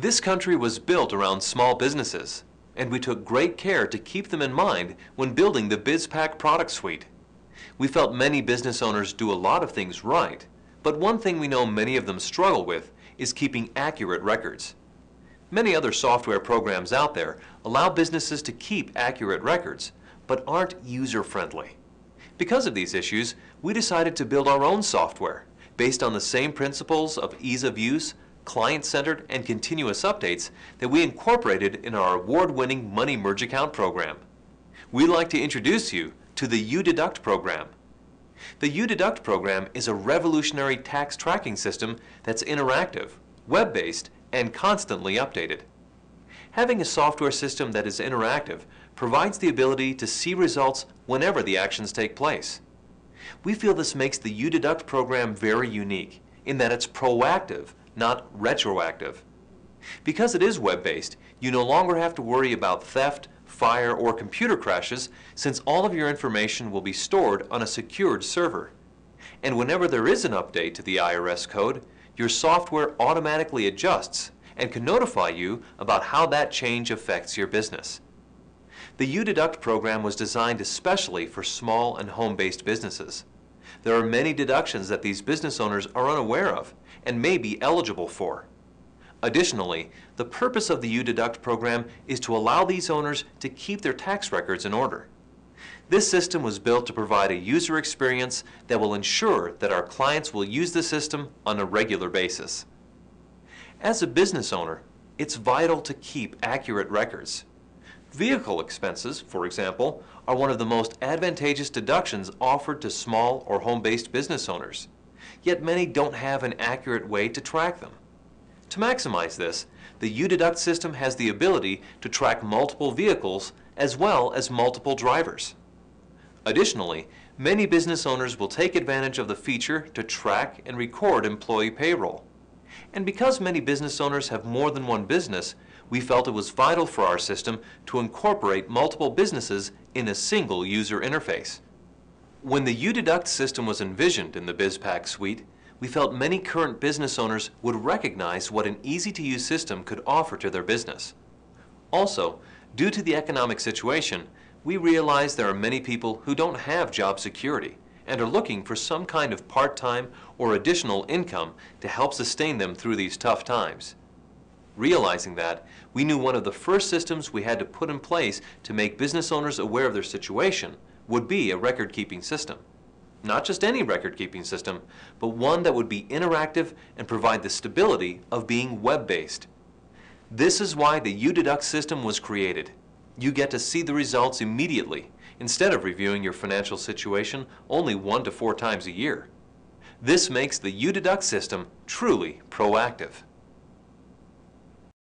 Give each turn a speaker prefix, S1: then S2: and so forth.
S1: This country was built around small businesses, and we took great care to keep them in mind when building the BizPack product suite. We felt many business owners do a lot of things right, but one thing we know many of them struggle with is keeping accurate records. Many other software programs out there allow businesses to keep accurate records, but aren't user-friendly. Because of these issues, we decided to build our own software based on the same principles of ease of use, client-centered, and continuous updates that we incorporated in our award-winning Money Merge Account program. We'd like to introduce you to the U-Deduct program. The U-Deduct program is a revolutionary tax tracking system that's interactive, web-based, and constantly updated. Having a software system that is interactive provides the ability to see results whenever the actions take place. We feel this makes the U-Deduct program very unique in that it's proactive, not retroactive. Because it is web-based, you no longer have to worry about theft, fire, or computer crashes since all of your information will be stored on a secured server. And whenever there is an update to the IRS code, your software automatically adjusts and can notify you about how that change affects your business. The UDeduct program was designed especially for small and home-based businesses. There are many deductions that these business owners are unaware of and may be eligible for. Additionally, the purpose of the U Deduct program is to allow these owners to keep their tax records in order. This system was built to provide a user experience that will ensure that our clients will use the system on a regular basis. As a business owner, it's vital to keep accurate records. Vehicle expenses, for example, are one of the most advantageous deductions offered to small or home-based business owners. Yet many don't have an accurate way to track them. To maximize this, the UDeduct system has the ability to track multiple vehicles as well as multiple drivers. Additionally, many business owners will take advantage of the feature to track and record employee payroll. And because many business owners have more than one business, we felt it was vital for our system to incorporate multiple businesses in a single user interface. When the UDeduct system was envisioned in the BizPack suite, we felt many current business owners would recognize what an easy-to-use system could offer to their business. Also, due to the economic situation, we realize there are many people who don't have job security and are looking for some kind of part-time or additional income to help sustain them through these tough times. Realizing that, we knew one of the first systems we had to put in place to make business owners aware of their situation would be a record-keeping system. Not just any record-keeping system, but one that would be interactive and provide the stability of being web-based. This is why the UDeduct system was created. You get to see the results immediately instead of reviewing your financial situation only one to four times a year. This makes the UDeduct system truly proactive.